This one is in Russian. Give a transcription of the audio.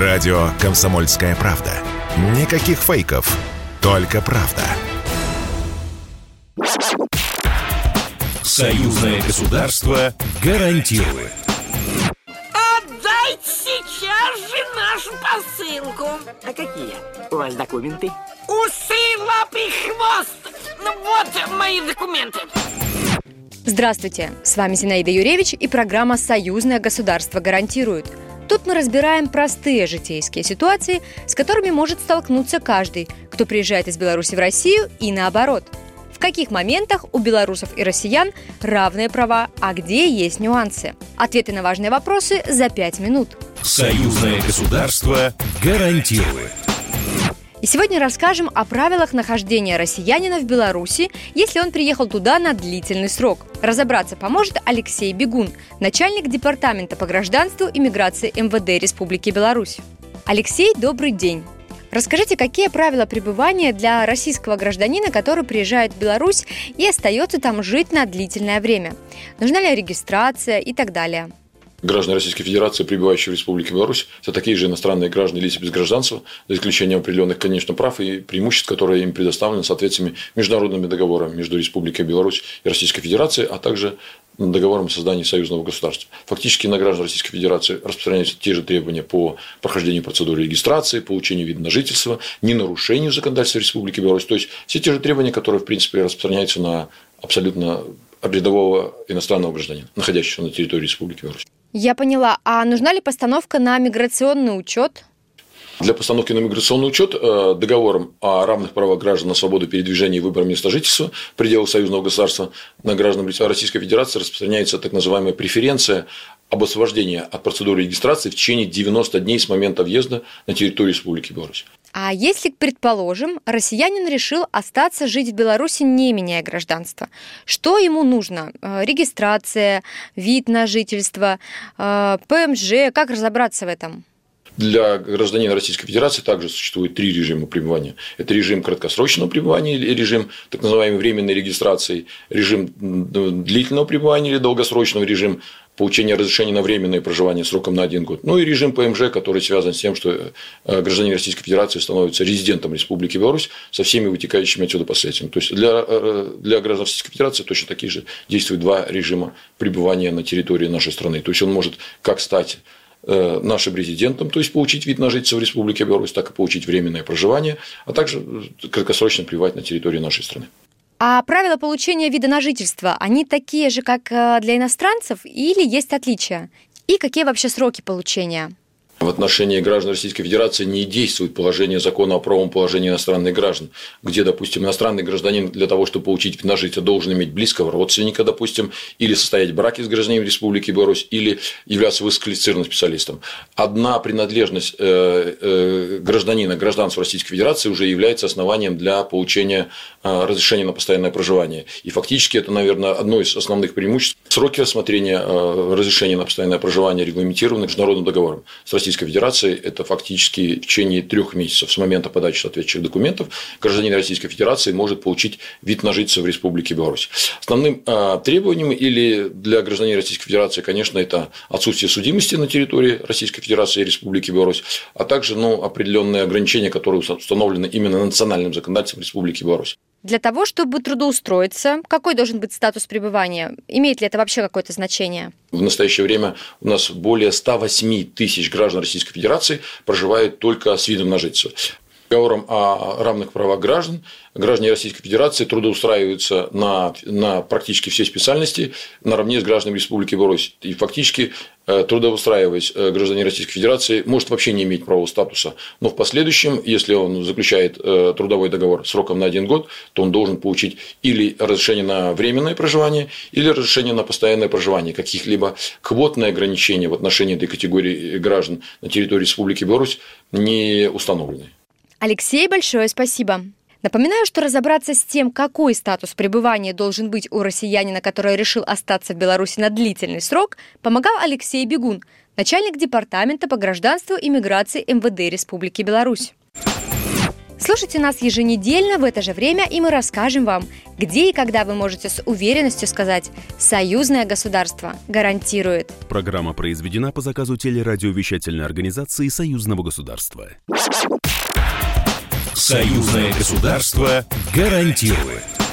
Радио «Комсомольская правда». Никаких фейков, только правда. Союзное государство гарантирует. Отдайте сейчас же нашу посылку. А какие у вас документы? Усы, лапы, хвост. Ну вот мои документы. Здравствуйте, с вами Зинаида Юревич и программа «Союзное государство гарантирует». Тут мы разбираем простые житейские ситуации, с которыми может столкнуться каждый, кто приезжает из Беларуси в Россию и наоборот. В каких моментах у белорусов и россиян равные права, а где есть нюансы? Ответы на важные вопросы за пять минут. Союзное государство гарантирует. И сегодня расскажем о правилах нахождения россиянина в Беларуси, если он приехал туда на длительный срок. Разобраться поможет Алексей Бегун, начальник Департамента по гражданству и миграции МВД Республики Беларусь. Алексей, добрый день. Расскажите, какие правила пребывания для российского гражданина, который приезжает в Беларусь и остается там жить на длительное время? Нужна ли регистрация и так далее? Граждане Российской Федерации, прибывающие в Республике Беларусь, это такие же иностранные граждане лица без гражданства, за исключением определенных, конечно, прав и преимуществ, которые им предоставлены соответственно международными договорами между Республикой Беларусь и Российской Федерацией, а также договором о создании союзного государства. Фактически на граждан Российской Федерации распространяются те же требования по прохождению процедуры регистрации, получению вида на жительство, не нарушению законодательства Республики Беларусь. То есть все те же требования, которые, в принципе, распространяются на абсолютно рядового иностранного гражданина, находящегося на территории Республики Беларусь. Я поняла. А нужна ли постановка на миграционный учет? Для постановки на миграционный учет э, договором о равных правах граждан на свободу передвижения и выбор места жительства в пределах союзного государства на граждан Российской Федерации распространяется так называемая преференция об освобождении от процедуры регистрации в течение 90 дней с момента въезда на территорию Республики Беларусь. А если, предположим, россиянин решил остаться жить в Беларуси, не меняя гражданство, что ему нужно? Э, регистрация, вид на жительство, э, ПМЖ, как разобраться в этом? Для гражданина Российской Федерации также существует три режима пребывания. Это режим краткосрочного пребывания режим так называемой временной регистрации, режим длительного пребывания или долгосрочного режим получение разрешения на временное проживание сроком на один год, ну и режим ПМЖ, который связан с тем, что э, гражданин Российской Федерации становится резидентом Республики Беларусь со всеми вытекающими отсюда последствиями. То есть для, э, для граждан Российской Федерации точно такие же действуют два режима пребывания на территории нашей страны. То есть он может как стать э, нашим резидентом, то есть получить вид на жительство в Республике Беларусь, так и получить временное проживание, а также краткосрочно пребывать на территории нашей страны. А правила получения вида на жительство, они такие же, как э, для иностранцев, или есть отличия? И какие вообще сроки получения? В отношении граждан Российской Федерации не действует положение закона о правом положении иностранных граждан, где, допустим, иностранный гражданин для того, чтобы получить вид должен иметь близкого родственника, допустим, или состоять в браке с гражданином Республики Беларусь, или являться высококвалифицированным специалистом. Одна принадлежность э, э, гражданина гражданства Российской Федерации уже является основанием для получения э, разрешения на постоянное проживание. И фактически это, наверное, одно из основных преимуществ. Сроки рассмотрения разрешения на постоянное проживание регламентированы международным договором с Российской Федерации это фактически в течение трех месяцев с момента подачи соответствующих документов гражданин Российской Федерации может получить вид на жительство в Республике Беларусь. Основным а, требованием или для гражданина Российской Федерации, конечно, это отсутствие судимости на территории Российской Федерации и Республики Беларусь, а также ну, определенные ограничения, которые установлены именно национальным законодательством Республики Беларусь. Для того, чтобы трудоустроиться, какой должен быть статус пребывания? Имеет ли это вообще какое-то значение? В настоящее время у нас более 108 тысяч граждан Российской Федерации проживают только с видом на жительство договором о равных правах граждан, граждане Российской Федерации трудоустраиваются на, на практически все специальности наравне с гражданами Республики Беларусь. И фактически, э, трудоустраиваясь э, гражданин Российской Федерации, может вообще не иметь правового статуса. Но в последующем, если он заключает э, трудовой договор сроком на один год, то он должен получить или разрешение на временное проживание, или разрешение на постоянное проживание. Каких-либо квотные ограничения в отношении этой категории граждан на территории Республики Беларусь не установлены. Алексей, большое спасибо. Напоминаю, что разобраться с тем, какой статус пребывания должен быть у россиянина, который решил остаться в Беларуси на длительный срок, помогал Алексей Бегун, начальник департамента по гражданству и миграции МВД Республики Беларусь. Слушайте нас еженедельно в это же время, и мы расскажем вам, где и когда вы можете с уверенностью сказать «Союзное государство гарантирует». Программа произведена по заказу телерадиовещательной организации Союзного государства. Союзное государство гарантирует.